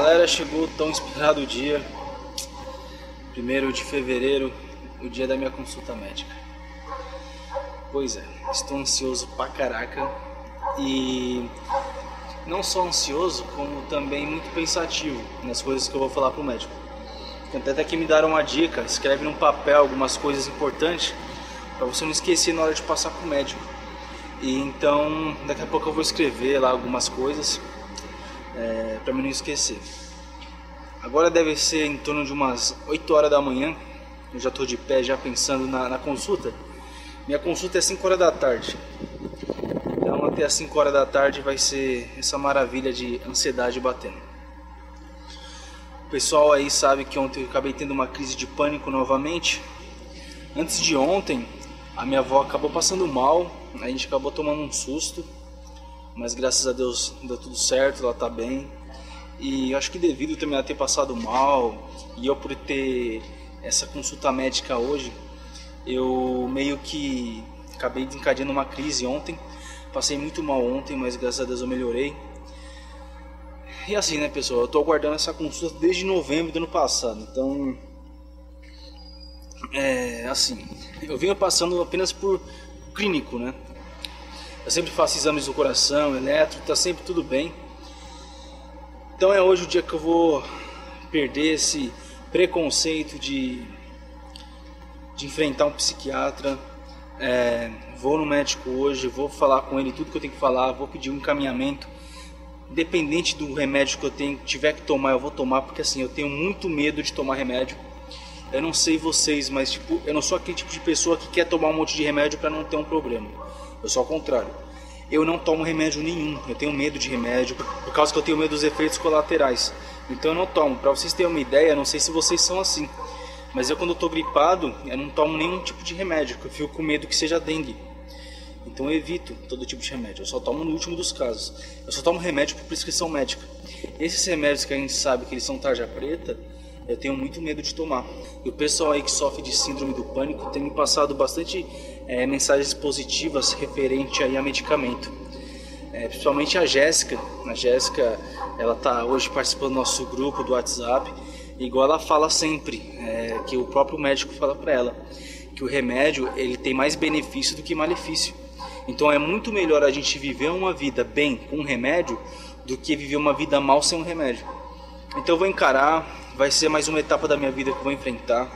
Galera, chegou tão esperado o dia, 1 de fevereiro, o dia da minha consulta médica. Pois é, estou ansioso pra caraca e não só ansioso, como também muito pensativo nas coisas que eu vou falar pro médico. Até até que me deram uma dica, escreve num papel algumas coisas importantes para você não esquecer na hora de passar pro médico. E então, daqui a pouco eu vou escrever lá algumas coisas é, para mim não esquecer. Agora deve ser em torno de umas 8 horas da manhã. Eu já estou de pé, já pensando na, na, consulta. Minha consulta é 5 horas da tarde. Então até as 5 horas da tarde vai ser essa maravilha de ansiedade batendo. O pessoal aí sabe que ontem eu acabei tendo uma crise de pânico novamente. Antes de ontem, a minha avó acabou passando mal, a gente acabou tomando um susto mas graças a Deus deu tudo certo, ela tá bem. E acho que devido também a ter passado mal e eu por ter essa consulta médica hoje, eu meio que acabei desencadeando uma crise ontem. Passei muito mal ontem, mas graças a Deus eu melhorei. E assim, né, pessoal, eu tô aguardando essa consulta desde novembro do ano passado. Então, é assim, eu venho passando apenas por clínico, né? Eu sempre faço exames do coração, eletro, tá sempre tudo bem. Então é hoje o dia que eu vou perder esse preconceito de, de enfrentar um psiquiatra. É, vou no médico hoje, vou falar com ele tudo que eu tenho que falar, vou pedir um encaminhamento. Independente do remédio que eu tenho, tiver que tomar, eu vou tomar, porque assim, eu tenho muito medo de tomar remédio. Eu não sei vocês, mas tipo, eu não sou aquele tipo de pessoa que quer tomar um monte de remédio para não ter um problema. Eu sou ao contrário. Eu não tomo remédio nenhum. Eu tenho medo de remédio por causa que eu tenho medo dos efeitos colaterais. Então eu não tomo. Para vocês terem uma ideia, não sei se vocês são assim. Mas eu quando estou gripado, eu não tomo nenhum tipo de remédio, porque eu fico com medo que seja dengue. Então eu evito todo tipo de remédio. Eu só tomo no último dos casos. Eu só tomo remédio por prescrição médica. Esses remédios que a gente sabe que eles são tarja preta, eu tenho muito medo de tomar. E o pessoal aí que sofre de síndrome do pânico tem me passado bastante é, mensagens positivas referente aí a medicamento. É, principalmente a Jéssica. A Jéssica, ela está hoje participando do nosso grupo do WhatsApp. Igual ela fala sempre, é, que o próprio médico fala para ela, que o remédio ele tem mais benefício do que malefício. Então é muito melhor a gente viver uma vida bem com um remédio do que viver uma vida mal sem um remédio. Então eu vou encarar, vai ser mais uma etapa da minha vida que eu vou enfrentar.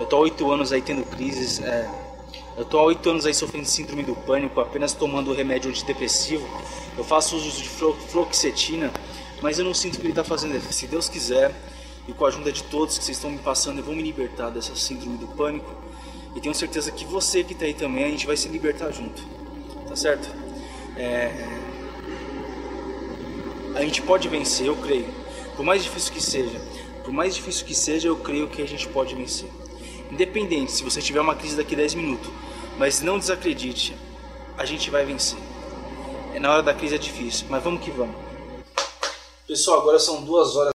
Eu tô há oito anos aí tendo crises, é, eu tô há oito anos aí sofrendo síndrome do pânico, apenas tomando remédio antidepressivo. Eu faço uso de fluoxetina, mas eu não sinto que ele está fazendo. Se Deus quiser, e com a ajuda de todos que vocês estão me passando, eu vou me libertar dessa síndrome do pânico. E tenho certeza que você que está aí também, a gente vai se libertar junto. Tá certo? É... A gente pode vencer, eu creio. Por mais difícil que seja, por mais difícil que seja, eu creio que a gente pode vencer. Independente se você tiver uma crise daqui a 10 minutos, mas não desacredite, a gente vai vencer. É na hora da crise é difícil, mas vamos que vamos. Pessoal, agora são duas horas